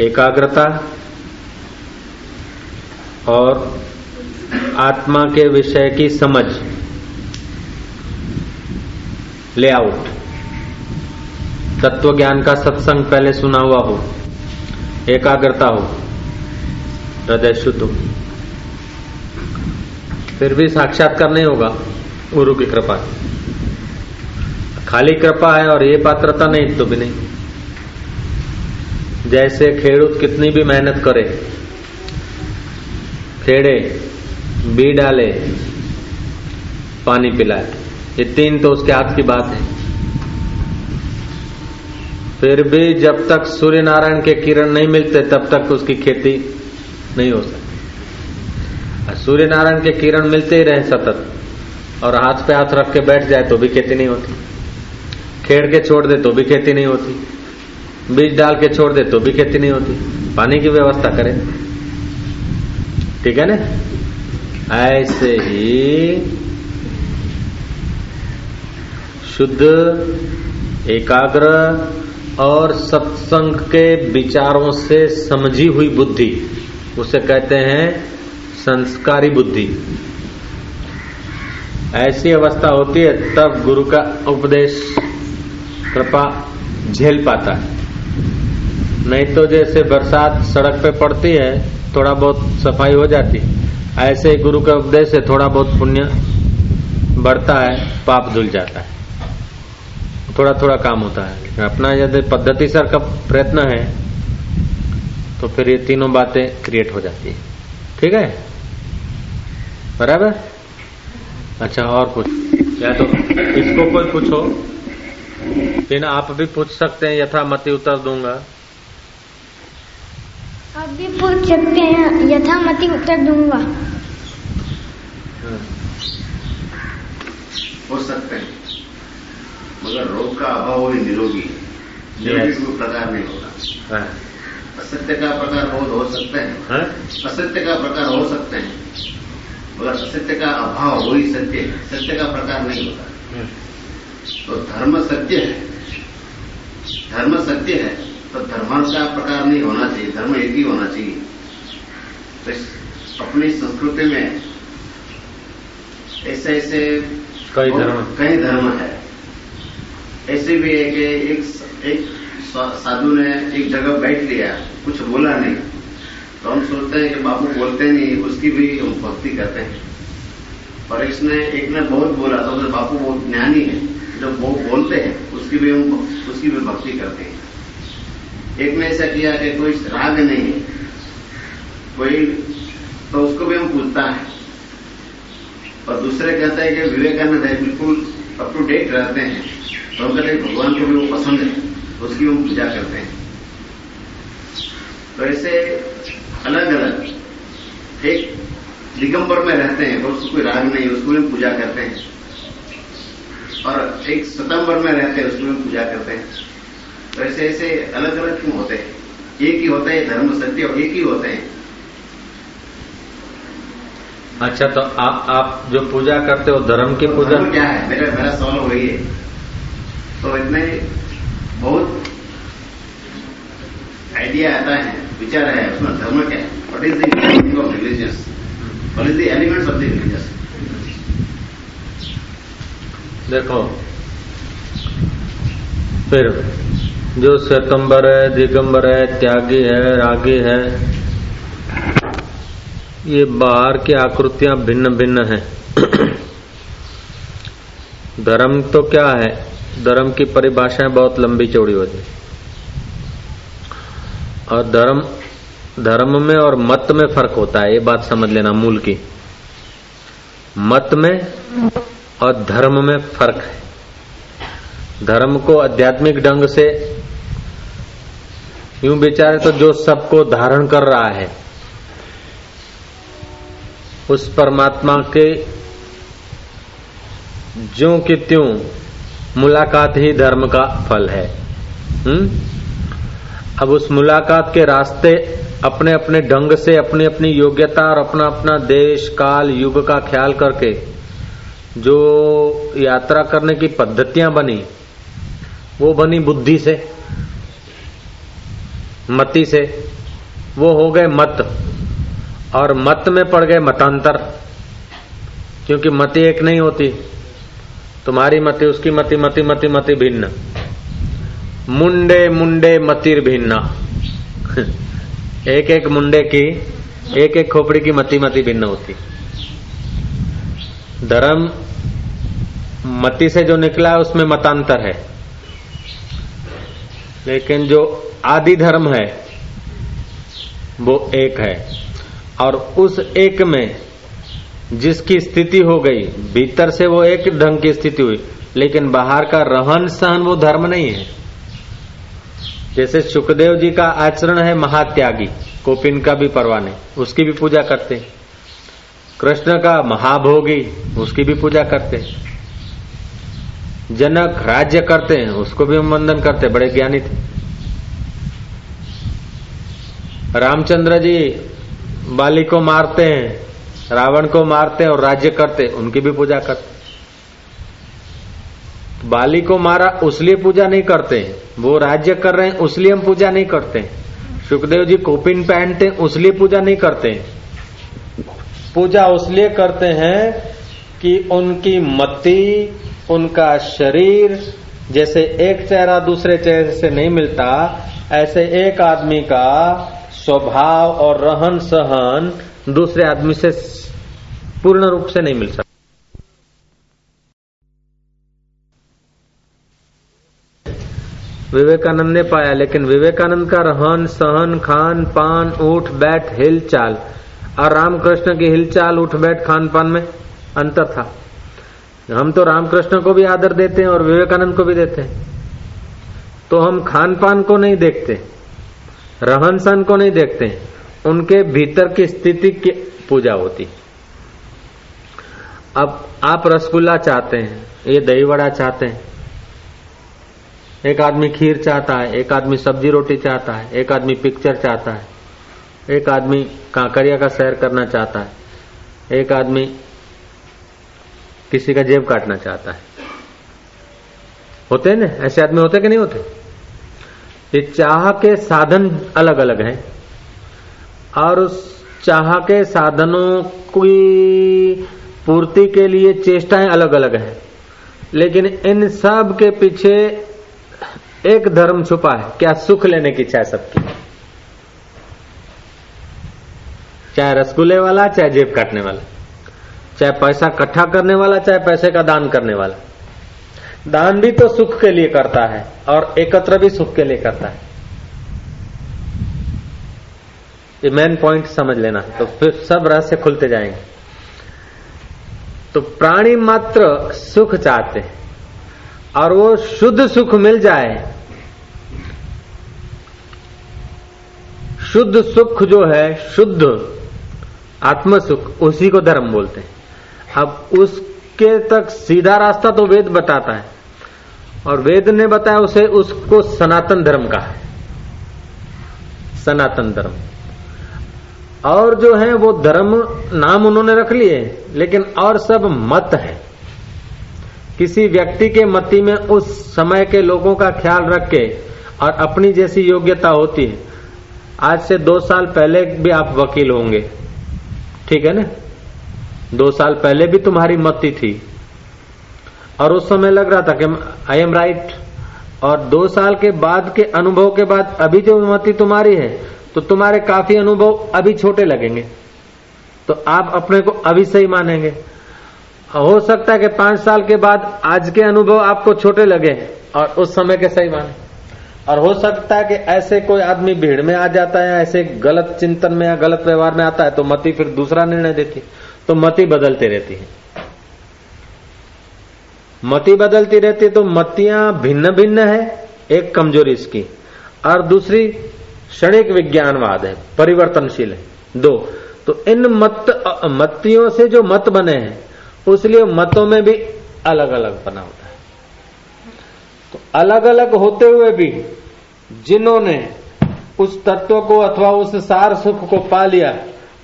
एकाग्रता और आत्मा के विषय की समझ लेआउट तत्व ज्ञान का सत्संग पहले सुना हुआ हो, एकाग्रता हो, हृदय शुद्ध हो। फिर भी साक्षात्कार नहीं होगा, गुरु की कृपा। खाली कृपा है और ये पात्रता नहीं तो भी नहीं। जैसे खेडूत कितनी भी मेहनत करे, खेड़े बी डाले, पानी पिलाए। ये तीन तो उसके हाथ की बात है। फिर भी जब तक सूर्य नारायण के किरण नहीं मिलते, तब तक उसकी खेती नहीं हो सकती। सूर्य नारायण के किरण मिलते ही रहे सतत, और हाथ पे हाथ रख के बैठ जाए तो भी खेती नहीं होती। खेड़ के छोड़ दे तो भी खेती नहीं होती। बीज डाल के छोड़ दे तो भी खेती नहीं होती। पानी की व्यवस्था करें। ठीक है ना? ऐसे ही शुद्ध, एकाग्र और सत्संग के विचारों से समझी हुई बुद्धि, उसे कहते हैं संस्कारी बुद्धि। ऐसी अवस्था होती है, तब गुरु का उपदेश, कृपा झेल पाता है। नहीं तो जैसे बरसात सड़क पे पड़ती है, थोड़ा बहुत सफ़ाई हो जाती। है ऐसे ही गुरु का उपदेश से थोड़ा बहुत पुण्य बढ़ता है, पाप धुल जाता है। थोड़ा थोड़ा काम होता है। अपना यदि पद्धति सर का प्रयत्न है तो फिर ये तीनों बातें क्रिएट हो जाती है। ठीक है? बराबर? अच्छा और कुछ? या तो इसको कोई पूछो। लेकिन आप भी पूछ सकते हैं यथा मति उत्तर दूँगा। आप भी पूछ सकते हैं यथा मति उत्तर दूँगा। हो सकते हैं। मगर रोग का अभाव वही निरोगी निरोगी कोई प्रकार नहीं होगा। हाँ, असत्य का प्रकार बहुत हो सकते हैं। हाँ? असत्य का प्रकार हो सकते हैं। मगर असत्य का अभाव हो ही सत्य है। सत्य का प्रकार नहीं होता। तो धर्म सत्य है। धर्म सत्य है। तो धर्म का प्रकार नहीं होना चाहिए धर्म एक ही होना चाहिए। तो अपनी संस्कृति में ऐसे ऐसे कई धर्म। कई धर्म है। ऐसे भी है कि एक एक साधु ने एक जगह बैठ लिया कुछ बोला नहीं। तो हम सोचते हैं कि बापू बोलते नहीं उसकी भी हम भक्ति करते हैं। और इसने एक ने बहुत बोला तो बापू बहुत ज्ञानी है जब वो बोलते हैं उसकी भी हम उसकी भी भक्ति करते हैं। एक ने ऐसा किया कि कोई राग नहीं है। कोई तो उसको भी हम पूछता है। और दूसरे कहते हैं कि विवेकानंद है, बिल्कुल अप टू डेट रहते हैं। तो हम कहते भगवान को भी वो पसंद है, उसकी हम पूजा करते हैं। तो ऐसे अलग अलग एक दिगंबर में रहते हैं तो उसको कोई राग नहीं, उसको भी पूजा करते हैं। और एक सितंबर में रहते हैं, उसको भी पूजा करते हैं। तो ऐसे ऐसे अलग अलग क्यों होते हैं? एक ही होता है धर्म सत्य और एक ही होते हैं। अच्छा तो आप आप जो पूजा करते हो धर्म की तो पूजा? क्या है? मेरा मेरा सवाल वही है। तो इतने बहुत आइडिया आता है विचार है। उसमें धर्म क्या है? What is the of religious what is the elements of the religious देखो फिर जो श्वेतंबर है, दिगंबर है, त्यागी है, रागी है, ये बाहर की आकृतियाँ भिन्न भिन्न हैं। धर्म तो क्या है? धर्म की परिभाषाएँ बहुत लंबी चौड़ी होती और धर्म धर्म में और मत में फ़र्क होता है, ये बात समझ लेना मूल की। मत में और धर्म में फ़र्क है। धर्म को आध्यात्मिक ढंग से यूँ बेचारे तो जो सबको धारण कर रहा है, उस परमात्मा के जो कि त्यों मुलाकात ही धर्म का फल है। हम्म? अब उस मुलाकात के रास्ते अपने अपने ढंग से अपनी अपनी योग्यता और अपना अपना देश, काल, युग का ख्याल करके जो यात्रा करने की पद्धतियाँ बनी, वो बनी बुद्धि से। मति से। वो हो गए मत। और मत में पड़ गए मतांतर। क्योंकि मति एक नहीं होती। तुम्हारी मति, उसकी मति मति मति मति भिन्न। मुंडे मुंडे, मतिर भिन्न। एक एक मुंडे की, एक एक खोपड़ी की मति मति भिन्न होती। धर्म मति से जो निकला है उसमें मतांतर है। लेकिन जो आदि धर्म है, वो एक है। और उस एक में जिसकी स्थिति हो गई, भीतर से वो एक ढंग की स्थिति हुई, लेकिन बाहर का रहन सहन वो धर्म नहीं है। जैसे सुखदेव जी का आचरण है महात्यागी कोपिन का भी परवाह नहीं, उसकी भी पूजा करते। कृष्ण का महाभोगी, उसकी भी पूजा करते। जनक राज्य करते हैं, उसको भी हम वंदन करते हैं, बड़े ज्ञानी थे। रामचंद्र जी बाली को मारते हैं, रावण को मारते हैं और राज्य करते हैं, उनकी भी पूजा करते बाली को मारा उसलिए पूजा नहीं करते वो राज्य कर रहे हैं उसलिए हम पूजा नहीं करते सुखदेव जी कोपिन पहनते उसलिए पूजा नहीं करते पूजा उसलिए करते हैं कि उनकी मति उनका शरीर जैसे एक चेहरा दूसरे चेहरे से नहीं मिलता, ऐसे एक आदमी का स्वभाव और रहन सहन दूसरे आदमी से पूर्ण रूप से नहीं मिल सकता। विवेकानंद ने पाया, लेकिन विवेकानंद का रहन सहन, खान पान, उठ, बैठ, हिलचाल। और रामकृष्ण की हिलचाल, उठ, बैठ, खान पान में अंतर था। हम तो रामकृष्ण को भी आदर देते हैं और विवेकानंद को भी देते हैं। तो हम खान पान को नहीं देखते रहन सहन को नहीं देखते, उनके भीतर की स्थिति की पूजा होती। अब आप रसगुल्ला चाहते हैं, ये दही वड़ा चाहते हैं, एक आदमी खीर चाहता है, एक आदमी सब्ज़ी रोटी चाहता है, एक आदमी पिक्चर चाहता है, एक आदमी कांकरिया का सैर करना चाहता है, एक आदमी किसी का जेब काटना चाहता है। होते हैं ना? ऐसे आदमी होते कि नहीं होते? ये चाह के साधन अलग अलग हैं। और उस चाह के साधनों की पूर्ति के लिए चेष्टाएँ अलग अलग हैं। लेकिन इन सब के पीछे एक धर्म छुपा है। क्या सुख लेने की इच्छा है सबकी? चाहे रसगुल्ले वाला, चाहे जेब काटने वाला। चाहे पैसा इकट्ठा करने वाला, चाहे पैसे का दान करने वाला। दान भी तो सुख के लिए करता है और एकत्र भी सुख के लिए करता है। ये मेन पॉइंट समझ लेना। तो फिर सब रहस्य खुलते जाएँगे। तो प्राणी मात्र सुख चाहते हैं और वो शुद्ध सुख मिल जाए। शुद्ध सुख जो है, शुद्ध आत्म सुख उसी को धर्म बोलते हैं। अब उसके तक सीधा रास्ता तो वेद बताता है। और वेद ने बताया उसे, उसको सनातन धर्म का है। सनातन धर्म। और जो है वो धर्म, नाम उन्होंने रख लिए, लेकिन और सब मत है। किसी व्यक्ति के मति में उस समय के लोगों का ख्याल रख के और अपनी जैसी योग्यता होती है। आज से दो साल पहले भी आप वकील होंगे। ठीक है ना? दो साल पहले भी तुम्हारी मति थी। और उस समय लग रहा था कि आई एम राइट और दो साल के बाद के अनुभव के बाद अभी जो मति तुम्हारी है तो तुम्हारे काफ़ी अनुभव अभी छोटे लगेंगे। तो आप अपने को अभी सही मानेंगे। हो सकता है कि पाँच साल के बाद आज के अनुभव आपको छोटे लगे और उस समय के सही माने। और हो सकता है कि ऐसे कोई आदमी भीड़ में आ जाता है ऐसे गलत चिंतन में या गलत व्यवहार में आता है तो मती फिर दूसरा निर्णय देती। तो मति बदलती रहती है। मति बदलती रहती तो मतियाँ भिन्न भिन्न है, एक कमज़ोरी इसकी। और दूसरी क्षणिक विज्ञानवाद है, परिवर्तनशील है, दो। तो इन मत, मतियों से जो मत बने हैं उसलिए मतों में भी अलग अलग बना होता है। तो अलग अलग होते हुए भी जिन्होंने उस तत्व को अथवा उस सार सुख को पा लिया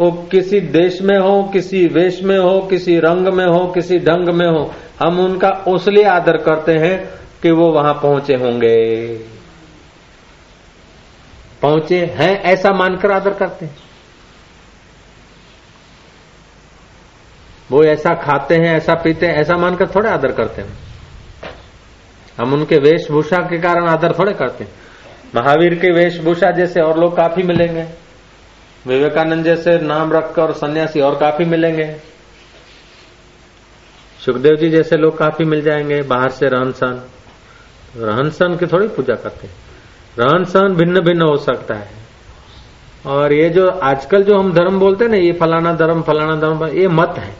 वो किसी देश में हो, किसी वेश में हो, किसी रंग में हो, किसी ढंग में हो, हम उनका उसलिए आदर करते हैं कि वो वहाँ पहुँचे होंगे। पहुँचे हैं ऐसा मानकर आदर करते हैं। वो ऐसा खाते हैं, ऐसा पीते हैं, ऐसा मानकर थोड़े आदर करते हैं। हम उनके वेशभूषा के कारण आदर थोड़े करते हैं। महावीर के वेशभूषा जैसे और लोग काफ़ी मिलेंगे। विवेकानंद जैसे नाम रखकर सन्यासी और काफ़ी मिलेंगे। सुखदेव जी जैसे लोग काफ़ी मिल जाएँगे, बाहर से रहन सहन रहन सहन की थोड़ी पूजा करते हैं। रहन सहन भिन्न भिन्न हो सकता है। और ये जो आजकल जो हम धर्म बोलते हैं ना, ये फलाना धर्म फलाना धर्म, ये मत है।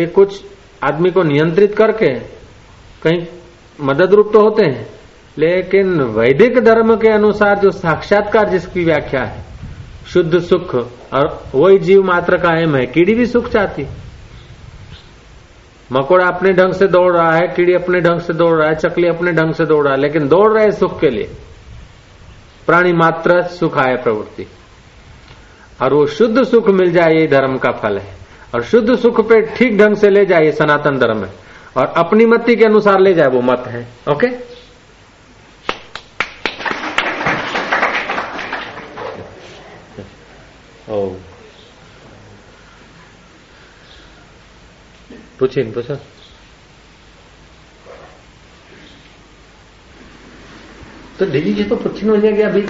ये कुछ आदमी को नियंत्रित करके कहीं मदद रूप तो होते हैं लेकिन वैदिक धर्म के अनुसार जो साक्षात्कार जिसकी व्याख्या है, शुद्ध सुख, और वही जीव मात्र का एम है, कीड़ी भी सुख चाहती। मकोड़ा अपने ढंग से दौड़ रहा है, कीड़ी अपने ढंग से दौड़ रहा है, चकली अपने ढंग से दौड़ रहा है, लेकिन दौड़ रहे सुख के लिए। प्राणी मात्र सुख आय प्रवृत्ति। और वो शुद्ध सुख मिल जाए, ये धर्म का फल है। और शुद्ध सुख पे ठीक ढंग से ले जाए सनातन धर्म है। और अपनी मति के अनुसार ले जाए, वो मत है। ओके? पूछिए पूछो तो दीदी जी तो पूछने हो गया अभी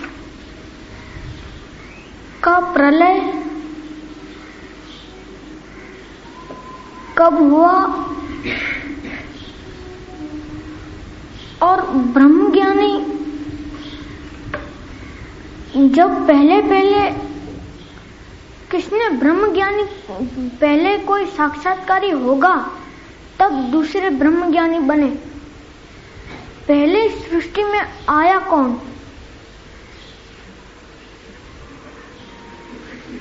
प्रलय कब हुआ और ब्रह्म ज्ञानी जब पहले पहले किसने ब्रह्म ज्ञानी पहले कोई साक्षात्कारी होगा तब दूसरे ब्रह्म ज्ञानी बने। पहले सृष्टि में आया कौन?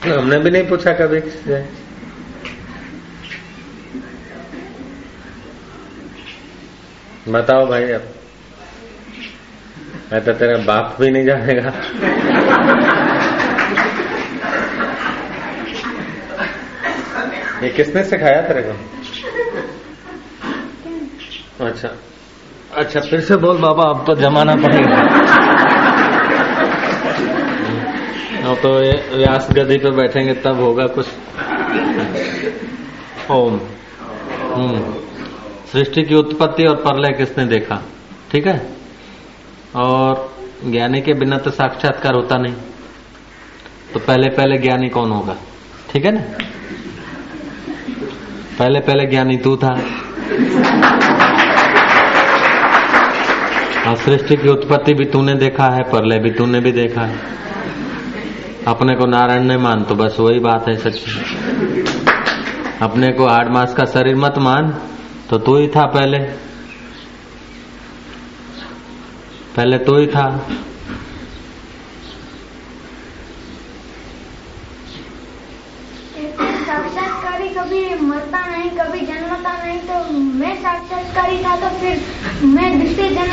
हमने भी नहीं पूछा कभी किससे बताओ भाई अब। मैं तो तेरा बाप भी नहीं जानेगा। ये किसने सिखाया तेरे को? अच्छा। अच्छा फिर से बोल बाबा अब तो जमाना पड़ेगा। अब तो ये व्यास गदी पे बैठेंगे तब होगा कुछ। ओम। हम्म। सृष्टि की उत्पत्ति और प्रलय किसने देखा? ठीक है? और ज्ञानी के बिना तो साक्षात्कार होता नहीं। तो पहले पहले ज्ञानी कौन होगा? ठीक है ना? पहले पहले ज्ञानी तू था। और सृष्टि की उत्पत्ति भी तूने देखा है प्रलय भी तूने भी देखा है। अपने को नारायण ने मान तो बस वही बात है सच्ची अपने को आठ मास का शरीर मत मान तो तू ही था पहले। पहले तू ही था साक्षात्कारी कभी मरता नहीं कभी जन्मता नहीं तो मैं साक्षात्कारी था तो फिर मैं दूसरे जन्म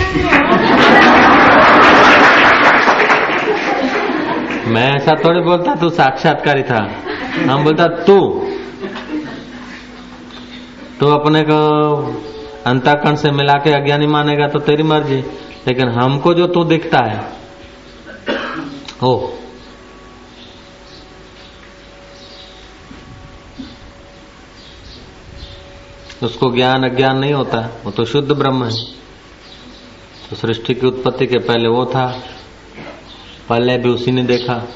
में मैं ऐसा थोड़ी बोलता, तू साक्षात्कारी था। हम बोलता, तू। तू अपने को अंताकरण से मिला के अज्ञानी मानेगा तो तेरी मर्ज़ी, लेकिन हमको जो तू दिखता है हो उसको ज्ञान अज्ञान नहीं होता, वो तो शुद्ध ब्रह्म है। तो सृष्टि की उत्पत्ति के पहले वो था, पहले भी उसी ने देखा,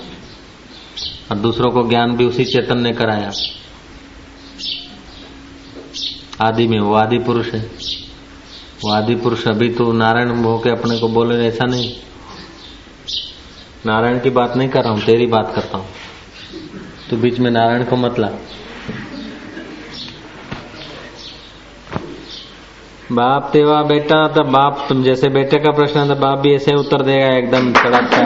और दूसरों को ज्ञान भी उसी चेतन ने कराया। आदि में वो आदि पुरुष है। वो आदि पुरुष अभी तो नारायण हो के अपने को बोले, ऐसा नहीं। नारायण की बात नहीं कर रहा हूँ, तेरी बात करता हूँ। तो बीच में नारायण को मत ला। बाप तेवा बेटा तो बाप तुम जैसे बेटे का प्रश्न है तो बाप भी ऐसे उत्तर देगा, एकदम सड़क का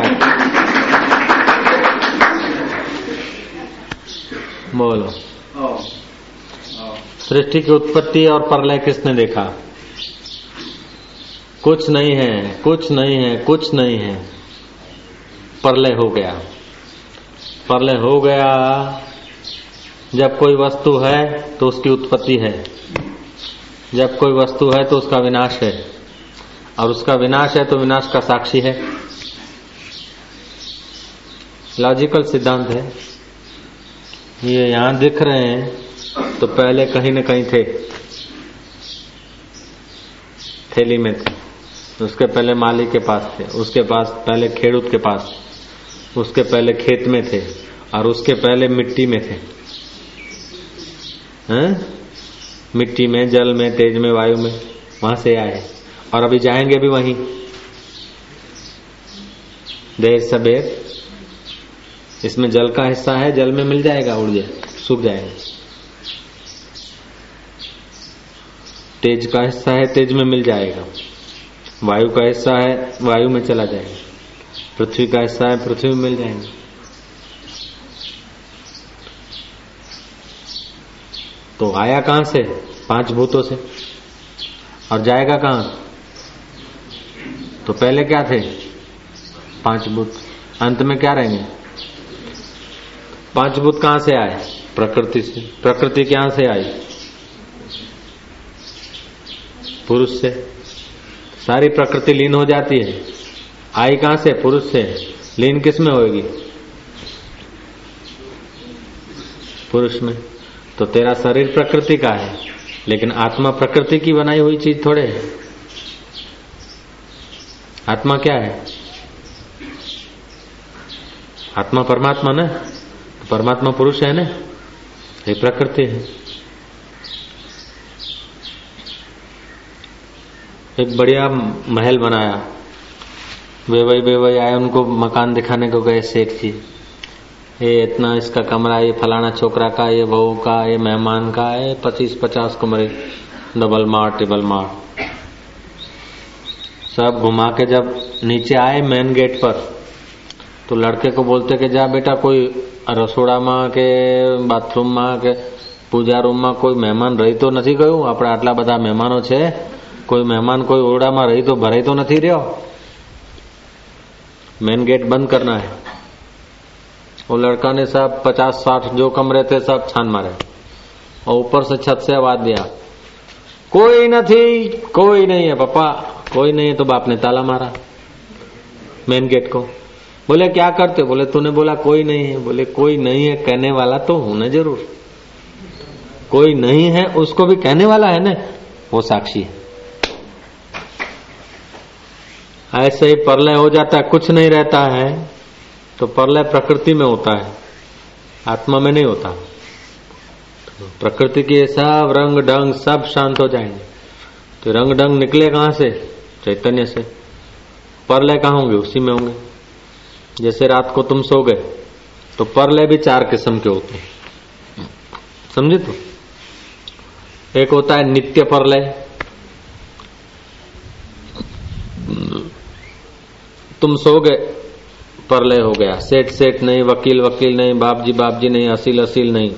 बोलो। सृष्टि की उत्पत्ति और प्रलय किसने देखा? कुछ नहीं है, कुछ नहीं है, कुछ नहीं है। प्रलय हो गया। प्रलय हो गया। जब कोई वस्तु है तो उसकी उत्पत्ति है। जब कोई वस्तु है तो उसका विनाश है। और उसका विनाश है तो विनाश का साक्षी है। लॉजिकल सिद्धांत है। ये यहाँ दिख रहे हैं तो पहले कहीं न कहीं थे। थैली में थे उसके पहले माली के पास थे। उसके पास पहले खेडूत के पास। उसके पहले खेत में थे। और उसके पहले मिट्टी में थे। हैं? मिट्टी में, जल में, तेज में, वायु में, वहाँ से आए। और अभी जाएँगे भी वहीं। देर सबेर इसमें जल का हिस्सा है, जल में मिल जाएगा उड़ जाए सूख जाएगा। तेज का हिस्सा है, तेज में मिल जाएगा। वायु का हिस्सा है, वायु में चला जाएगा। पृथ्वी का हिस्सा है, पृथ्वी में मिल जाएँगे। तो आया कहाँ से? पाँच भूतों से। और जाएगा कहाँ? तो पहले क्या थे? पाँच भूत। अंत में क्या रहेंगे? पाँच भूत कहाँ से आए? प्रकृति से। प्रकृति कहाँ से आई? पुरुष से। सारी प्रकृति लीन हो जाती है। आई कहाँ से? पुरुष से। लीन किसमें होगी? पुरुष में। तो तेरा शरीर प्रकृति का है, लेकिन आत्मा प्रकृति की बनाई हुई चीज़ थोड़े है। आत्मा क्या है? आत्मा परमात्मा ना? तो परमात्मा पुरुष है ना? ये प्रकृति है। एक बढ़िया महल बनाया। बेवई बेवई आए, उनको मकान दिखाने को गए, सेठ जी। ये इतना इसका कमरा ये फलाना छोकरा का ये बहू का ये मेहमान का ये पच्चीस पचास कमरे डबल मार टेबल मार सब घुमा के जब नीचे आए मेन गेट पर तो लड़के को बोलते कि जा बेटा कोई રસોડામાં કે બાથરૂમમાં કે પૂજા રૂમમાં કોઈ મહેમાન રહી તો નથી ગયું આપણે આટલા બધા મહેમાનો છે કોઈ મહેમાન કોઈ ઓરડામાં રહી તો ભરાઈ તો નથી રહ્યો मेन गेट बंद करना है वो लड़का ने सब पचास साठ जो कमरे थे सब छान मारे। और ऊपर से छत से आवाज़ दिया, कोई नहीं कोई नहीं है पापा, कोई नहीं है तो बाप ने ताला मारा मेन गेट को। बोले, क्या करते बोले, तूने बोला कोई नहीं है। बोले, कोई नहीं है, कहने वाला तो हूँ ना ज़रूर। कोई नहीं है, उसको भी कहने वाला है ना, वो साक्षी है। ऐसे ही परलय हो जाता है, कुछ नहीं रहता है। तो परलय प्रकृति में होता है, आत्मा में नहीं होता। तो प्रकृति के सब रंग ढंग सब शांत हो जाएँगे। तो रंग ढंग निकले कहाँ से? चैतन्य से। परलय कहाँ होंगे? उसी में होंगे। जैसे रात को तुम सो गए तो परलय भी चार किस्म के होते हैं। समझे तो? एक होता है नित्य परलय, तुम सो गए परलय हो गया सेठ सेठ नहीं वकील वकील नहीं बाप जी बाप जी नहीं असील असील नहीं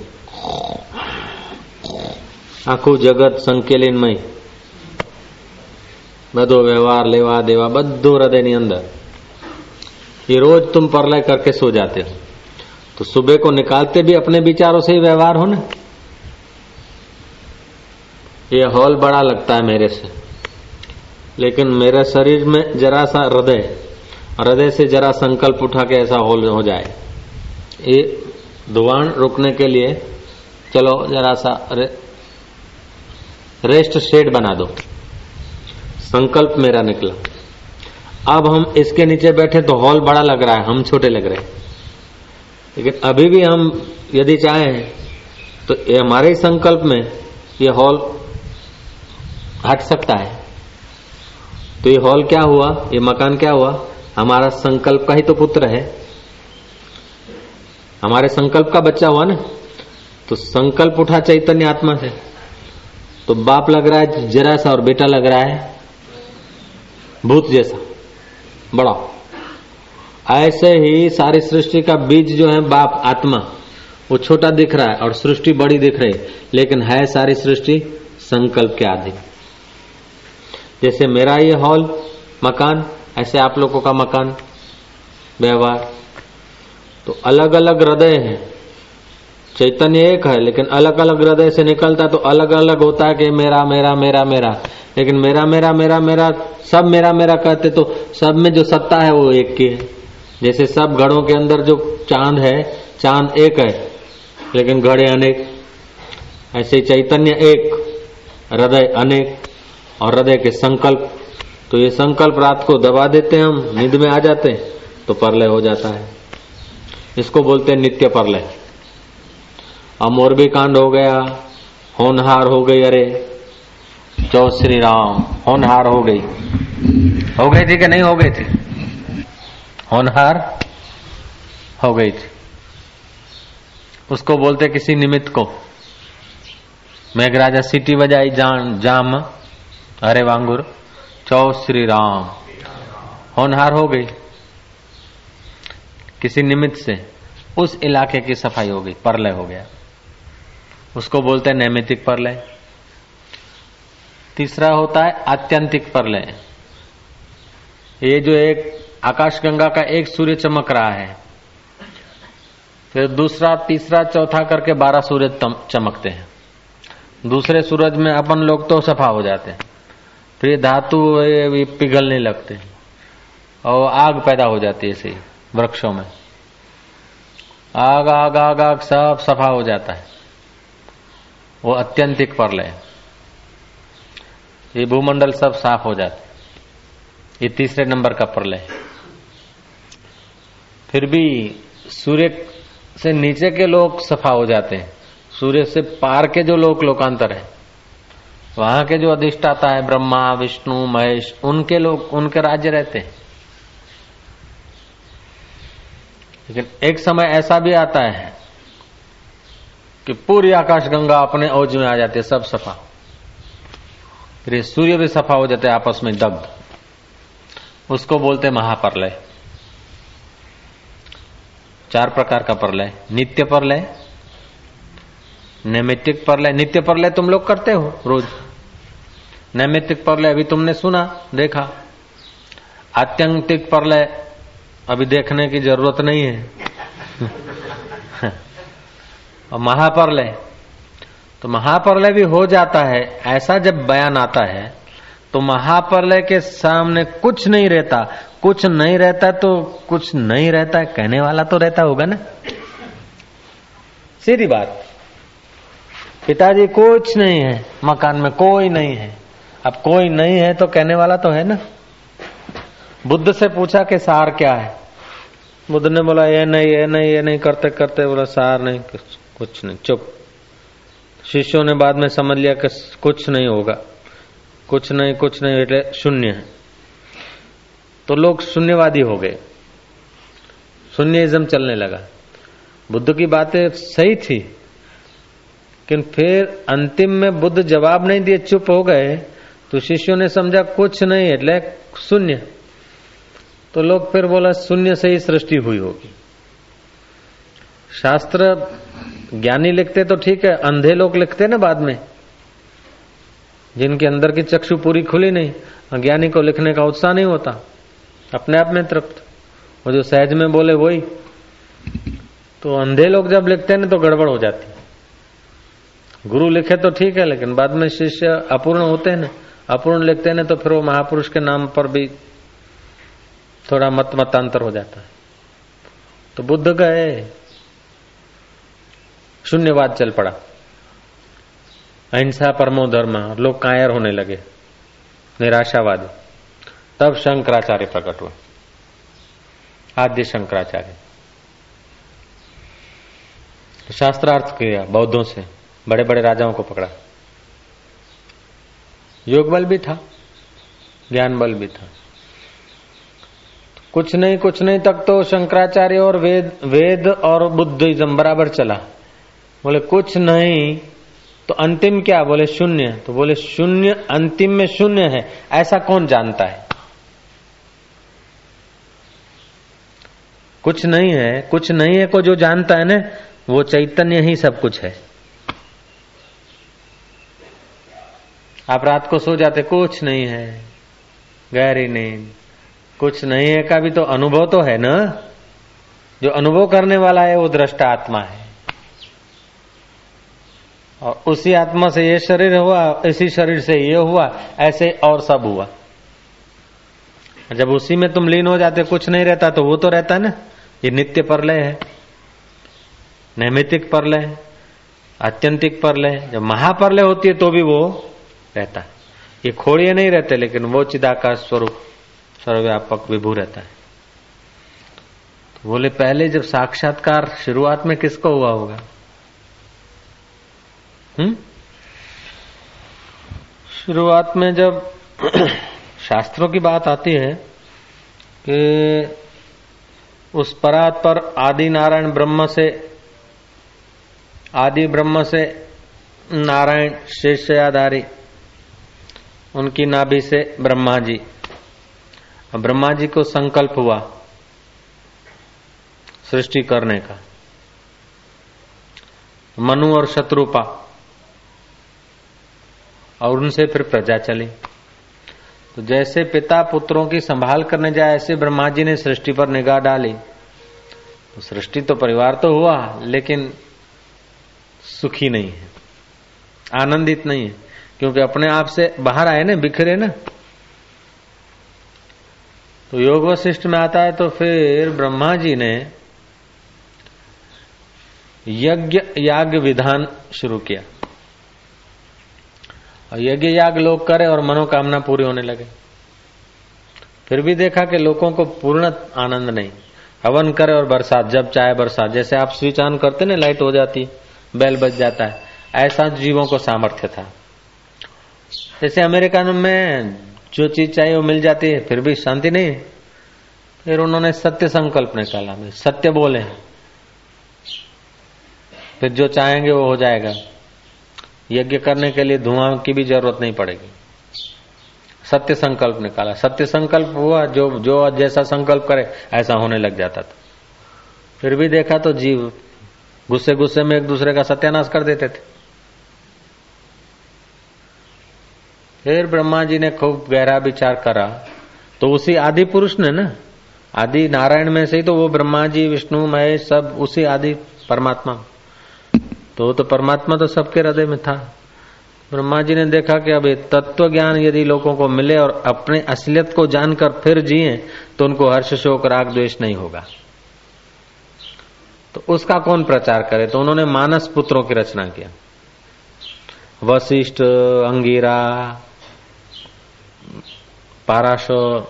આખું જગત સંકેલીનમય બધો વ્યવહાર લેવા દેવા બધું હૃદયની અંદર ये रोज तुम परलय करके सो जाते हो तो सुबह को निकालते भी अपने विचारों से ही व्यवहार हो ना ये हॉल बड़ा लगता है मेरे से लेकिन मेरे शरीर में जरा सा हृदय हृदय से जरा संकल्प उठा के ऐसा हो जाए। ये धुआँ रुकने के लिए चलो जरा सा रे, रेस्ट शेड बना दो। संकल्प मेरा निकला। अब हम इसके नीचे बैठे तो हॉल बड़ा लग रहा है हम छोटे लग रहे हैं। लेकिन अभी भी हम यदि चाहें तो ये हमारे संकल्प में ये हॉल हट सकता है। तो ये हॉल क्या हुआ? ये मकान क्या हुआ? हमारा संकल्प का ही तो पुत्र है। हमारे संकल्प का बच्चा हुआ ना तो संकल्प उठा चैतन्य आत्मा से। तो बाप लग रहा है, जरा सा और बेटा लग रहा है, भूत जैसा, बड़ा। ऐसे ही सारी सृष्टि का बीज जो है, बाप आत्मा, वो छोटा दिख रहा है और सृष्टि बड़ी दिख रही है, लेकिन है सारी सृष्टि संकल्प के आधीन। जैसे मेरा ये हॉल, मकान ऐसे आप लोगों का मकान, व्यवहार। तो अलग अलग हृदय है। चैतन्य एक है, लेकिन अलग अलग हृदय से निकलता तो अलग अलग होता है कि मेरा मेरा मेरा मेरा। लेकिन मेरा मेरा मेरा मेरा, सब मेरा मेरा कहते तो सब में जो सत्ता है वो एक की है। जैसे सब घड़ों के अंदर जो चाँद है, चाँद एक है, लेकिन घड़े अनेक। ऐसे चैतन्य एक, हृदय अनेक, और हृदय के संकल्प तो ये संकल्प रात को दबा देते हैं हम, नींद में आ जाते हैं तो परलय हो जाता है। इसको बोलते हैं नित्य परलय। अब मोरबी कांड हो गया, होनहार हो गई, अरे चौ श्री राम, होनहार हो गई। हो गई थी कि नहीं हो गई थी? होनहार हो गई थी। उसको बोलते किसी निमित्त को। मेघराजा सीटी बजाई जाम, अरे वांगुर चौ श्री राम। होनहार हो गई। किसी निमित्त से उस इलाके की सफ़ाई हो गई परलय हो गया। उसको बोलते हैं नैमितिक परलय तीसरा होता है आत्यंतिक परलय ये जो एक आकाश गंगा का एक सूर्य चमक रहा है, फिर दूसरा, तीसरा, चौथा करके बारह सूर्य चमकते हैं। दूसरे सूरज में अपन लोग तो सफ़ा हो जाते हैं। फिर धातु ये पिघलने लगते और आग पैदा हो जाती है ऐसे वृक्षों में। आग आग आग आग सब सफ़ा हो जाता है। वो अत्यंतिक परलय ये भूमंडल सब साफ़ हो जाते ये तीसरे नंबर का प्रलय फिर भी सूर्य से नीचे के लोग सफ़ा हो जाते हैं। सूर्य से पार के जो लोग लोकांतर है। वहाँ के जो अधिष्ठाता है, ब्रह्मा, विष्णु, महेश, उनके लोग, उनके राज्य रहते हैं। लेकिन एक समय ऐसा भी आता है कि पूरी आकाश गंगा अपने औज में आ जाती है, सब सफ़ा। फिर सूर्य भी सफ़ा हो जाते आपस में दग्ध। उसको बोलते महाप्रलय। चार प्रकार का प्रलय। नित्य प्रलय, नैमित्तिक प्रलय। नित्य प्रलय तुम लोग करते हो रोज। नैमित्तिक प्रलय अभी तुमने सुना, देखा। आत्यंतिक परलय अभी देखने की ज़रूरत नहीं है। और महाप्रलय तो महाप्रलय भी हो जाता है, ऐसा जब बयान आता है तो महाप्रलय के सामने कुछ नहीं रहता। कुछ नहीं रहता तो कुछ नहीं रहता, कहने वाला तो रहता होगा ना। सीधी बात। पिताजी, कुछ नहीं है, मकान में कोई नहीं है। अब कोई नहीं है तो कहने वाला तो है ना बुद्ध से पूछा कि सार क्या है बुद्ध ने बोला ये नहीं ये नहीं ये नहीं करते करते बोला सार नहीं कुछ नहीं चुप शिष्यों ने बाद में समझ लिया कि कुछ नहीं होगा कुछ नहीं कुछ नहीं એટલે शून्य है तो लोग शून्यवादी हो गए शून्यइज्म चलने लगा बुद्ध की बातें सही थी लेकिन फिर अंतिम में बुद्ध जवाब नहीं दिए चुप हो गए तो शिष्यों ने समझा कुछ नहीं એટલે शून्य तो लोग फिर बोला शून्य से ही सृष्टि हुई होगी शास्त्र ज्ञानी लिखते तो ठीक है अंधे लोग लिखते ना बाद में जिनके अंदर की चक्षु पूरी खुली नहीं अज्ञानी को लिखने का उत्साह नहीं होता अपने आप में तृप्त वो जो सहज में बोले वही तो अंधे लोग जब लिखते हैं ना तो गड़बड़ हो जाती गुरु लिखे तो ठीक है लेकिन बाद में शिष्य अपूर्ण होते हैं ना अपूर्ण लिखते हैं तो फिर वो महापुरुष के नाम पर भी थोड़ा मत मतांतर हो जाता है। तो बुद्ध गए। शून्यवाद चल पड़ा। अहिंसा परमो धर्म, लोग कायर होने लगे। निराशावादी। तब शंकराचार्य प्रकट हुए। आद्य शंकराचार्य। शास्त्रार्थ किया बौद्धों से। बड़े बड़े राजाओं को पकड़ा। योग बल भी था ज्ञान बल भी था। कुछ नहीं कुछ नहीं तक तो शंकराचार्य और वेद वेद और बुद्धिज्म बराबर चला। बोले, कुछ नहीं तो अंतिम क्या? बोले, शून्य। तो बोले, शून्य, अंतिम में शून्य है, ऐसा कौन जानता है? कुछ नहीं है, कुछ नहीं है को जो जानता है ना, वो चैतन्य ही सब कुछ है। आप रात को सो जाते, कुछ नहीं है। गहरी नींद। कुछ नहीं है, का भी तो अनुभव तो है ना? जो अनुभव करने वाला है, वो दृष्टा आत्मा है। और उसी आत्मा से ये शरीर हुआ, इसी शरीर से ये हुआ, ऐसे और सब हुआ। जब उसी में तुम लीन हो जाते, कुछ नहीं रहता तो वो तो रहता है ना। ये नित्य परलय है। नैमितिक परलय है परलय, जब महापरलय होती है तो भी वो रहता है। ये खोड़िए नहीं रहते, लेकिन वो चिदाकाश स्वरूप, सर्वव्यापक विभू रहता है। तो बोले, पहले जब साक्षात्कार शुरुआत में किसको हुआ होगा? हम्म? शुरुआत में जब शास्त्रों की बात आती है कि उस परात पर आदि नारायण ब्रह्म से, आदि ब्रह्म से नारायण शेषयाधारी उनकी नाभि से ब्रह्मा जी ब्रह्मा जी को संकल्प हुआ सृष्टि करने का। मनु और शत्रुपा और उनसे फिर प्रजा चली। तो जैसे पिता पुत्रों की संभाल करने जाए, ऐसे ब्रह्मा जी ने सृष्टि पर निगाह डाली। तो सृष्टि तो परिवार तो हुआ, लेकिन सुखी नहीं है, आनंदित नहीं है। क्योंकि अपने आप से बाहर आए ना, बिखरे ना। तो योग वशिष्ठ में आता है तो फिर ब्रह्मा जी ने यज्ञ याग विधान शुरू किया। और यज्ञ याग लोग करे और मनोकामना पूरी होने लगे। फिर भी देखा कि लोगों को पूर्ण आनंद नहीं। हवन करे और बरसात, जब चाहे बरसात। जैसे आप स्विच ऑन करते ना, लाइट हो जाती, बैल बज जाता है। ऐसा जीवों को सामर्थ्य था। जैसे अमेरिका में जो चीज़ चाहिए वो मिल जाती है, फिर भी शांति नहीं फिर उन्होंने सत्य संकल्प निकाला सत्य बोले। फिर जो चाहेंगे वो हो जाएगा। यज्ञ करने के लिए धुआँ की भी ज़रूरत नहीं पड़ेगी। सत्य संकल्प निकाला। सत्य संकल्प हुआ, जो जो जैसा संकल्प करे, ऐसा होने लग जाता था। फिर भी देखा तो जीव गुस्से गुस्से में एक दूसरे का सत्यानाश कर देते थे। फिर ब्रह्मा जी ने खूब गहरा विचार करा तो उसी आदि पुरुष ने ना, आदि नारायण में से ही तो वो ब्रह्मा जी, विष्णु, महेश, सब उसी आदि परमात्मा। तो तो परमात्मा तो सबके हृदय में था। ब्रह्मा जी ने देखा कि अब तत्व ज्ञान यदि लोगों को मिले और अपने असलियत को जानकर फिर जिए तो उनको हर्ष, शोक, राग, द्वेष नहीं होगा। तो उसका कौन प्रचार करे? तो उन्होंने मानस पुत्रों की रचना किया। वशिष्ठ, अंगीरा पाराशो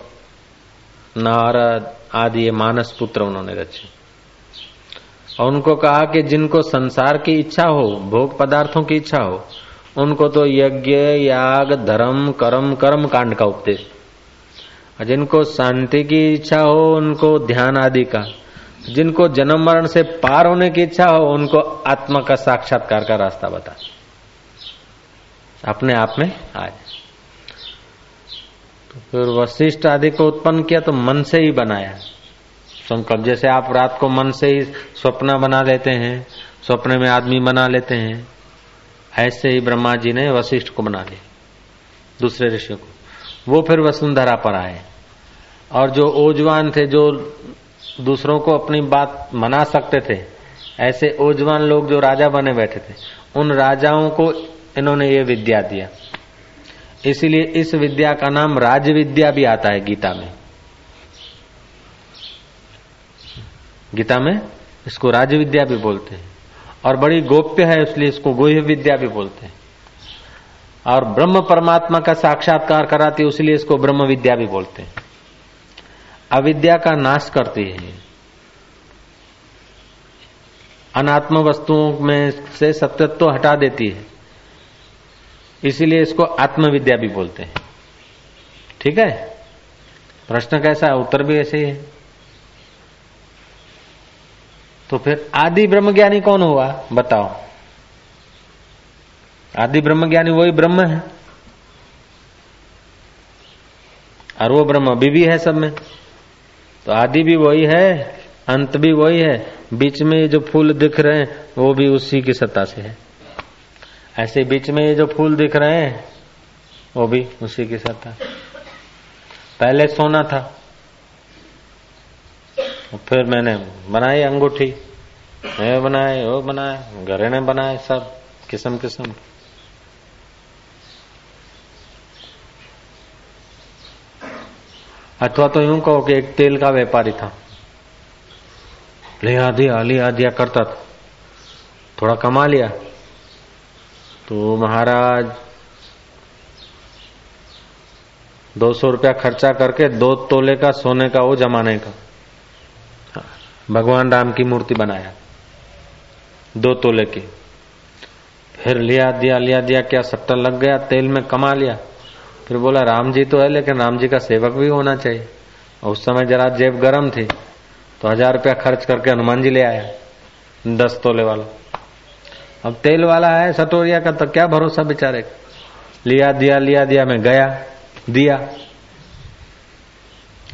नारद आदि ये मानस पुत्र उन्होंने रचे। और उनको कहा कि जिनको संसार की इच्छा हो, भोग पदार्थों की इच्छा हो, उनको तो यज्ञ, याग, धर्म, कर्म कर्म कांड का उपदेश। जिनको शांति की इच्छा हो, उनको ध्यान आदि का। जिनको जन्म मरण से पार होने की इच्छा हो, उनको आत्मा का साक्षात्कार का रास्ता बता। अपने आप में तो फिर वशिष्ठ आदि को उत्पन्न किया तो मन से ही बनाया। संकल्प जैसे आप रात को मन से ही स्वप्न बना लेते हैं, स्वप्न में आदमी बना लेते हैं, ऐसे ही ब्रह्मा जी ने वशिष्ठ को बना लिया, दूसरे ऋषि को। वो फिर वसुंधरा पर आए। और जो ओजवान थे, जो दूसरों को अपनी बात मना सकते थे, ऐसे ओजवान लोग जो राजा बने बैठे थे, उन राजाओं को इन्होंने ये विद्या दिया। इसीलिए इस विद्या का नाम राज विद्या भी आता है गीता में। गीता में इसको राज विद्या भी बोलते हैं। और बड़ी गोप्य है, इसलिए इसको गोह्य विद्या भी बोलते हैं। और ब्रह्म परमात्मा का साक्षात्कार कराती है इसलिए इसको ब्रह्म विद्या भी बोलते हैं। अविद्या का नाश करती है। अनात्म वस्तुओं में से सत्यत्व हटा देती है। इसीलिए इसको आत्मविद्या भी बोलते हैं। ठीक है? प्रश्न कैसा है? उत्तर भी ऐसे ही है। तो फिर आदि ब्रह्मज्ञानी कौन हुआ? बताओ। आदि ब्रह्मज्ञानी वही ब्रह्म है। और वो ब्रह्म अभी भी है सब में। तो आदि भी वही है, अंत भी वही है। बीच में जो फूल दिख रहे हैं, वो भी उसी की सत्ता से है। ऐसे बीच में ये जो फूल दिख रहे हैं, वो भी उसी के साथ था। पहले सोना था। फिर मैंने बनाई अंगूठी। ये बनाए, वो बनाए, घरे ने बनाए सब, किस्म किस्म। अथवा तो यूँ कहो कि एक तेल का व्यापारी था। लिया दिया लिया दिया करता था। थोड़ा कमा लिया। तो महाराज, दो सौ रुपया खर्चा करके दो तोले का, सोने का, वो जमाने का। भगवान राम की मूर्ति बनाया, दो तोले की। फिर लिया, दिया लिया, दिया, क्या सट्टा लग गया, तेल में कमा लिया। फिर बोला, राम जी तो है, लेकिन राम जी का सेवक भी होना चाहिए। और उस समय जरा जेब गर्म थी तो हज़ार रुपया खर्च करके हनुमान जी ले आया, दस तोले वाला। अब तेल वाला है सटोरिया का तो क्या भरोसा बेचारे? लिया, दिया लिया, दिया, मैं गया, दिया।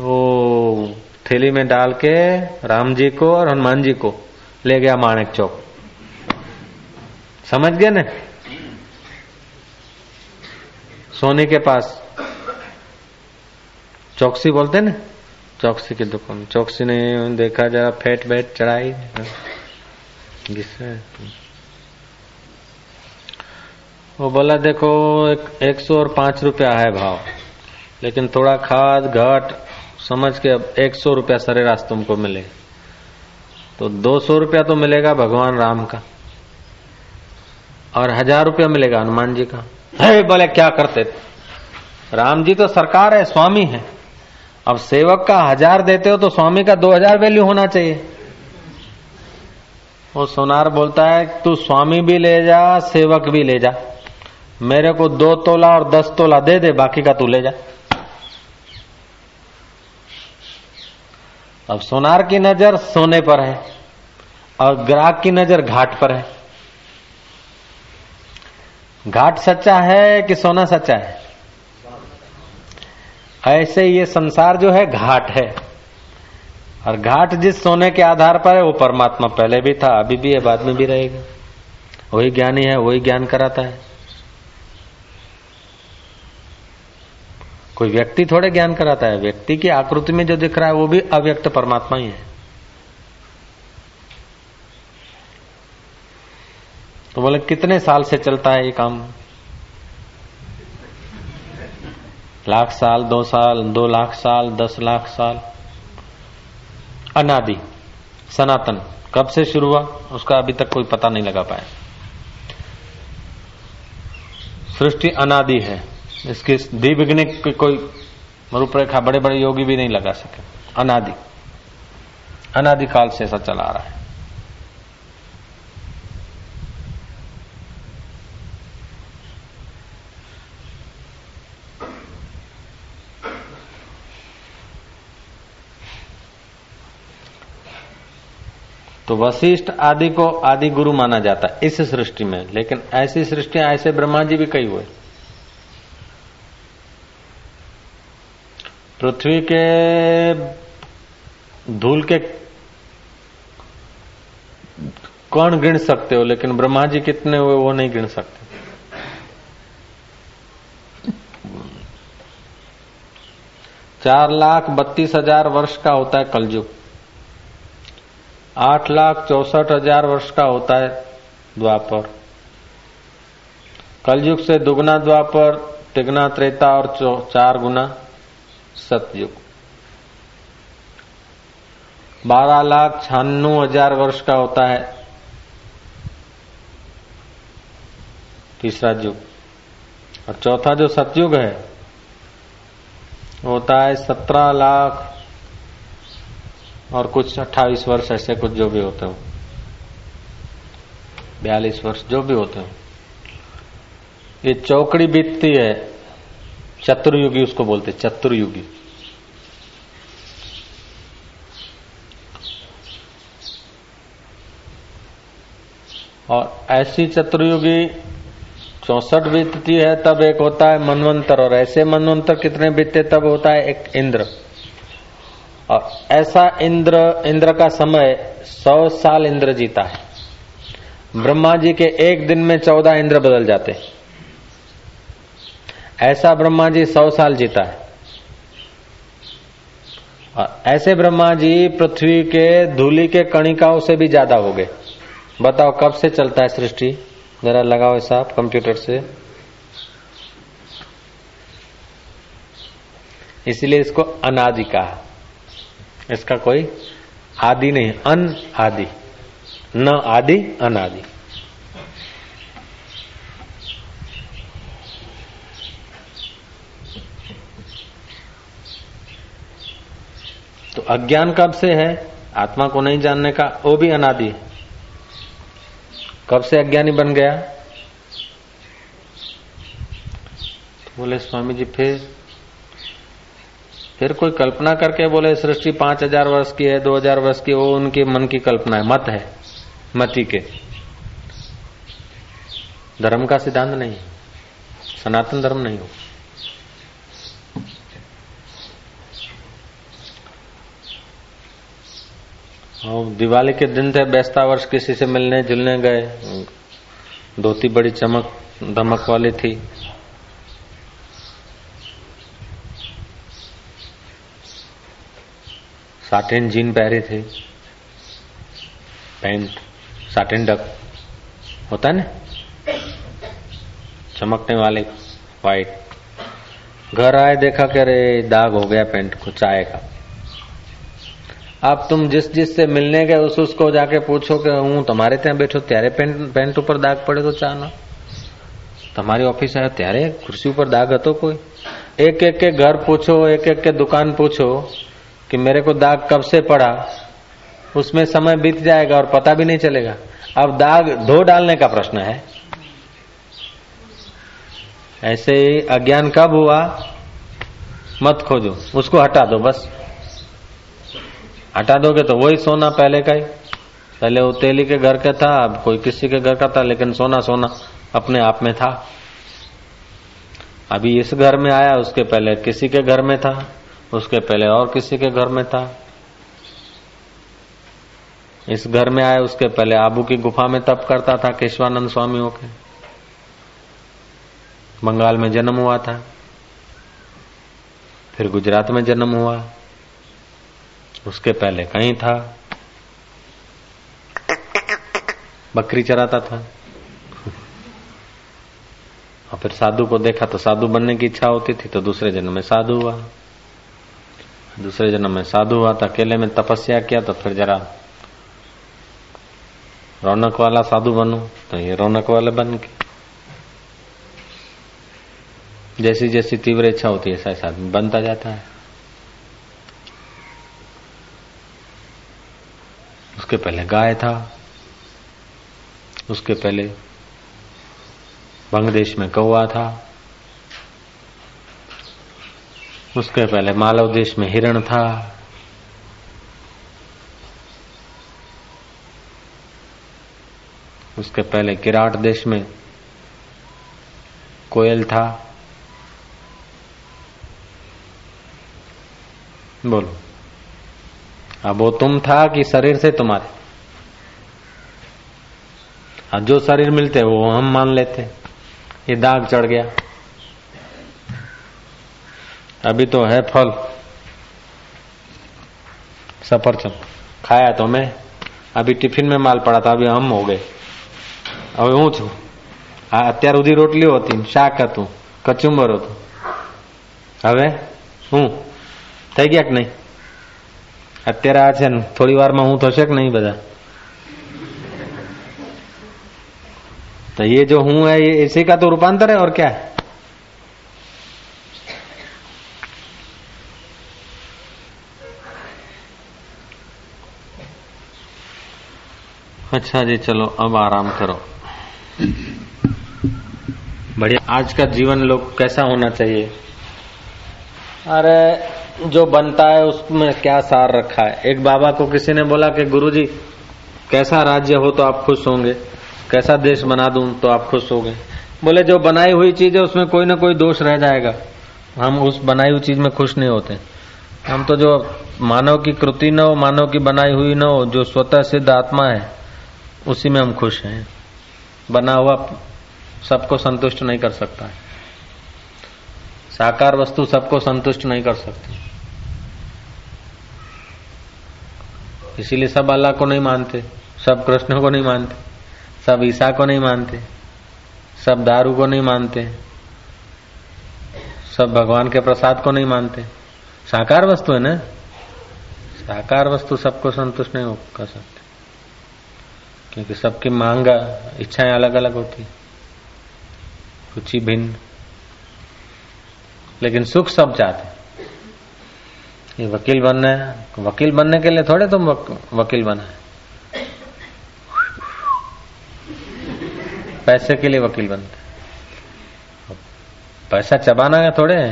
ओ थैली में डाल के राम जी को और हनुमान जी को ले गया माणिक चौक। समझ गए ना? सोने के पास। चौकसी बोलते ना? चौकसी की दुकान। चौकसी ने देखा, जरा फेट बैठ चढ़ाई वो बोला देखो एक, सौ और पाँच रुपया है भाव। लेकिन थोड़ा खाद घाट समझ के अब एक सौ रुपया सरेराश तुमको मिले। तो दो सौ रुपया तो मिलेगा भगवान राम का। और हज़ार रुपया मिलेगा हनुमान जी का। बोले क्या करते राम जी तो सरकार है स्वामी है। अब सेवक का हज़ार देते हो तो स्वामी का दो हज़ार वैल्यू होना चाहिए। वो सोनार बोलता है तू स्वामी भी ले जा सेवक भी ले जा। मेरे को दो तोला और दस तोला दे दे, बाकी का तू ले जा। अब सोनार की नज़र सोने पर है, और ग्राहक की नज़र घाट पर है। घाट सच्चा है कि सोना सच्चा है? ऐसे ये संसार जो है, घाट है। और घाट जिस सोने के आधार पर है, वो परमात्मा पहले भी था, अभी भी है, बाद में भी रहेगा। वही ज्ञानी है, वही ज्ञान कराता है। कोई व्यक्ति थोड़े ज्ञान कराता है, व्यक्ति की आकृति में जो दिख रहा है, वो भी अव्यक्त परमात्मा ही है। तो बोले, कितने साल से चलता है ये काम? लाख साल, दो साल, दो लाख साल, दस लाख साल। अनादि, सनातन, कब से शुरू हुआ, उसका अभी तक कोई पता नहीं लगा पाया। सृष्टि अनादि है। इसकी दिव्यग्निक की कोई रूपरेखा बड़े बड़े योगी भी नहीं लगा सके। अनादि। अनादि काल से ऐसा चला आ रहा है। तो वशिष्ठ आदि को आदि गुरु माना जाता है इस सृष्टि में, लेकिन ऐसी सृष्टियाँ ऐसे ब्रह्मा जी भी कई हुए। पृथ्वी के धूल के कौन गिन सकते हो, लेकिन ब्रह्मा जी कितने हुए वो नहीं गिन सकते। चार लाख बत्तीस हज़ार वर्ष का होता है कलयुग। आठ लाख चौसठ हज़ार वर्ष का होता है द्वापर। कलयुग से दुगना द्वापर, तिगना, त्रेता और चार गुना। सतयुग। बारह लाख छियानवे हज़ार वर्ष का होता है तीसरा युग। और चौथा जो सतयुग है होता है सत्रह लाख और कुछ अट्ठाईस वर्ष ऐसे कुछ जो भी होते हो। बयालीस वर्ष जो भी होते हो। ये चौकड़ी बीतती है। चतुर्युगी उसको बोलते चतुर्युगी। और ऐसी चतुर्युगी चौसठ बीतती है, तब एक होता है मनवंतर, और ऐसे मनवंतर कितने बीतते तब होता है एक इंद्र। और ऐसा इंद्र इंद्र का समय सौ साल इंद्र जीता है। ब्रह्मा जी के एक दिन में चौदह इंद्र बदल जाते हैं। ऐसा ब्रह्मा जी सौ साल जीता है। और ऐसे ब्रह्मा जी पृथ्वी के धूली के कणिकाओं से भी ज़्यादा हो गए। बताओ कब से चलता है सृष्टि? जरा लगाओ हिसाब कंप्यूटर से। इसलिए इसको अनादि कहा। इसका कोई आदि नहीं, अन आदि। न आदि, अनादि। तो अज्ञान कब से है? आत्मा को नहीं जानने का, वो भी अनादि कब से अज्ञानी बन गया? तो बोले, स्वामी जी, फिर फिर कोई कल्पना करके बोले, सृष्टि पाँच हज़ार वर्ष की है, दो हज़ार वर्ष की वो उनके मन की कल्पना है, मत है, मति के। धर्म का सिद्धांत नहीं सनातन धर्म नहीं हो और दिवाली के दिन थे बेस्ता वर्ष किसी से मिलने जुलने गए। धोती बड़ी चमक, धमक वाली थी। साटिन जीन पहरी थी। पैंट साटिन डक, होता है ना? चमकने वाले वाइट घर आए देखा कि अरे, दाग हो गया पेंट को, चाय का। अब तुम जिस जिस से मिलने गए उस उसको जाके पूछो कि हूं तुम्हारे ત્યાં બેઠો ત્યારે પેન્ટ પેન્ટ ઉપર દાગ પડે તો ચાનો તમારી ઓફિસ આવ્યો ત્યારે ખુરશી ઉપર દાગ હતો કોઈ एक एक के घर पूछो एक एक के दुकान पूछो कि मेरे को दाग कब से पड़ा उसमें समय बीत जाएगा और पता भी नहीं चलेगा अब दाग धो डालने का प्रश्न है ऐसे ही अज्ञान कब हुआ मत खोजो उसको हटा दो बस हटा दोगे तो वही सोना पहले का ही। पहले वो तेली के घर का था, अब कोई किसी के घर का था, लेकिन सोना सोना अपने आप में था। अभी इस घर में आया, उसके पहले किसी के घर में था, उसके पहले और किसी के घर में था। इस घर में आया, उसके पहले आबू की गुफा में तप करता था, केशवानंद स्वामियों के बंगाल में जन्म हुआ था। फिर गुजरात में जन्म हुआ। उसके पहले कहीं था। बकरी चराता था। और फिर साधु को देखा तो साधु बनने की इच्छा होती थी तो दूसरे जन्म में साधु हुआ। दूसरे जन्म में साधु हुआ था अकेले में तपस्या किया तो फिर जरा रौनक वाला साधु बनू तो ये रौनक वाले बन के जैसी जैसी तीव्र इच्छा होती है ऐसा ऐसा आदमी बनता जाता है। उसके पहले गाय था, उसके पहले बंगदेश में कौआ था, उसके पहले मालव देश में हिरण था, उसके पहले किराट देश में कोयल था। बोलो। अब वो तुम था कि शरीर से तुम्हारे अब जो शरीर मिलते वो हम मान लेते ये दाग चढ़ गया अभी तो है फल सफरचंद खाया तो मैं अभी टिफिन में माल पड़ा था अभी हम हो गए હવે હું છું આ અત્યાર સુધી રોટલીઓ હતી શાક હતું કચુંબર હતું હવે હું થઈ ગયા કે નહીં અત્યારે આ છે ને થોડી વારમાં હું થશે કે નહીં બધા तो ये जो हूं है ये इसी का तो रूपांतर है और क्या है अच्छा जी चलो अब आराम करो बढ़िया आज का जीवन लोग कैसा होना चाहिए अरे, जो बनता है उसमें क्या सार रखा है? एक बाबा को किसी ने बोला कि गुरुजी, कैसा राज्य हो तो आप खुश होंगे, कैसा देश बना दूँ तो आप खुश होंगे। बोले, जो बनाई हुई चीज़ है उसमें कोई ना कोई दोष रह जाएगा। हम उस बनाई हुई चीज़ में खुश नहीं होते। हम तो जो मानव की कृति न हो, मानव की बनाई हुई न हो, जो स्वतः सिद्ध आत्मा है, उसी में हम खुश हैं। बना हुआ सबको संतुष्ट नहीं कर सकता है। साकार वस्तु सबको संतुष्ट नहीं कर सकती। इसीलिए सब अल्लाह को नहीं मानते, सब कृष्ण को नहीं मानते, सब ईसा को नहीं मानते, सब दारू को नहीं मानते, सब भगवान के प्रसाद को नहीं मानते। साकार वस्तु है ना? साकार वस्तु सबको संतुष्ट नहीं कर सकते। क्योंकि सबकी मांग, इच्छाएँ अलग अलग होती रुचि भिन्न। लेकिन सुख सब चाहते ये वकील बनना है। वकील बनने के लिए थोड़े तुम वकील बना पैसे के लिए वकील बनते पैसा चबाना है थोड़े,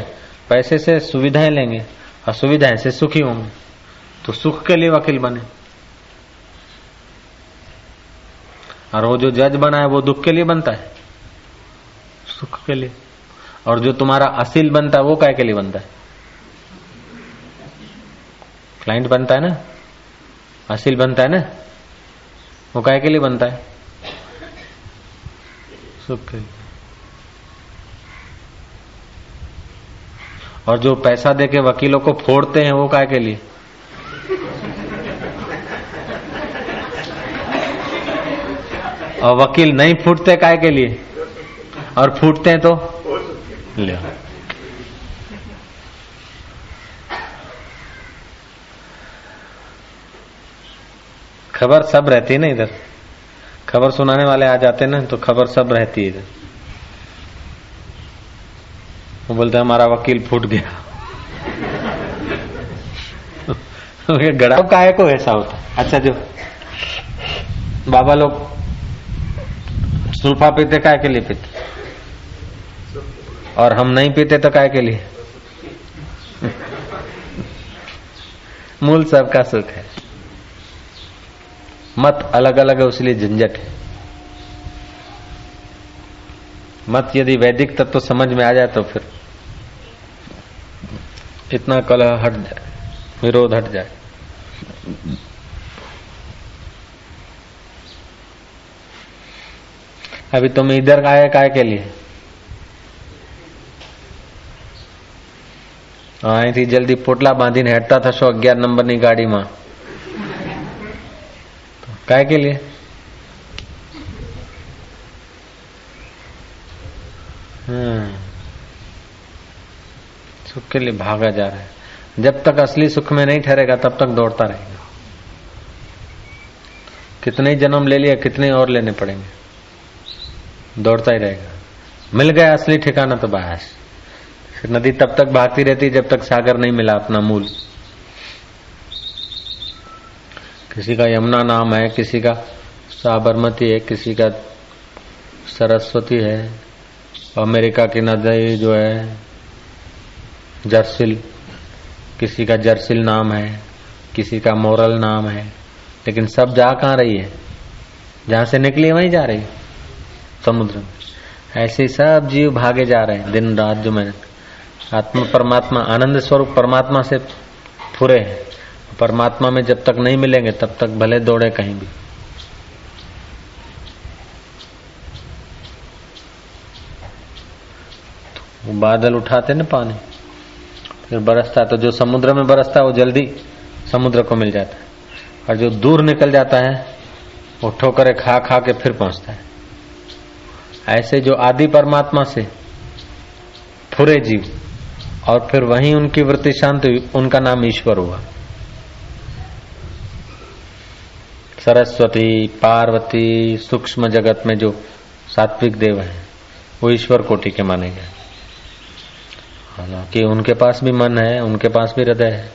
पैसे से सुविधाएँ लेंगे और सुविधाएँ से सुखी होंगे। तो सुख के लिए वकील बने। और वो जो जज बना है, वो दुख के लिए बनता है। सुख के लिए। और जो तुम्हारा असील बनता है वो काय के लिए बनता है? क्लाइंट बनता है ना? असील बनता है ना? वो काय के लिए बनता है? सुख के लिए। और जो पैसा देके वकीलों को फोड़ते हैं वो काय के लिए? और वकील नहीं फूटते काय के लिए? और फूटते हैं तो? ले। खबर सब रहती है ना इधर? खबर सुनाने वाले आ जाते ना तो खबर सब रहती है इधर। वो बोलते हमारा वकील फूट गया। गड़ा काय को ऐसा होता अच्छा जो, बाबा लोग सुल्फा पीते काय के लिए पीते? और हम नहीं पीते तो काय के लिए? मूल सबका सुख है। मत अलग अलग है, उसलिए झंझट है। मत यदि वैदिक तत्व तो समझ में आ जाए तो फिर इतना कलह हट जाए, विरोध हट जाए। अभी तुम इधर आए काय के लिए? અહીંથી જલ્દી પોટલા બાંધીને હેઠતા થશો અગિયાર નંબરની ગાડીમાં काय के लिए सुख के लिए भागा जा रहा है जब तक असली सुख में नहीं ठहरेगा तब तक दौड़ता रहेगा कितने जन्म ले लिया कितने और लेने पड़ेंगे दौड़ता ही रहेगा मिल गया असली ठिकाना तो बस फिर नदी तब तक भागती रहती जब तक सागर नहीं मिला अपना मूल। किसी का यमुना नाम है, किसी का साबरमती है, किसी का सरस्वती है, अमेरिका की नदी जो है, जर्सिल, किसी का जर्सिल नाम है, किसी का मोरल नाम है, लेकिन सब जा कहाँ रही है? जहाँ से निकली वहीं जा रही समुद्र में। ऐसे सब जीव भागे जा रहे हैं, दिन रात जो मैंने आत्मा परमात्मा, आनंद स्वरूप परमात्मा से फुरे हैं। परमात्मा में जब तक नहीं मिलेंगे, तब तक भले दौड़े कहीं भी। तो बादल उठाते ना पानी। फिर बरसता तो जो समुद्र में बरसता है, वो जल्दी समुद्र को मिल जाता है। और जो दूर निकल जाता है, वो ठोकरे खा खा के फिर पहुँचता है। ऐसे जो आदि परमात्मा से फुरे जीव और फिर वहीं उनकी वृत्ति शांत हुई। उनका नाम ईश्वर हुआ। सरस्वती, पार्वती, सूक्ष्म जगत में जो सात्विक देव हैं, वो ईश्वर कोटि के माने गए। हालाँकि उनके पास भी मन है, उनके पास भी हृदय है।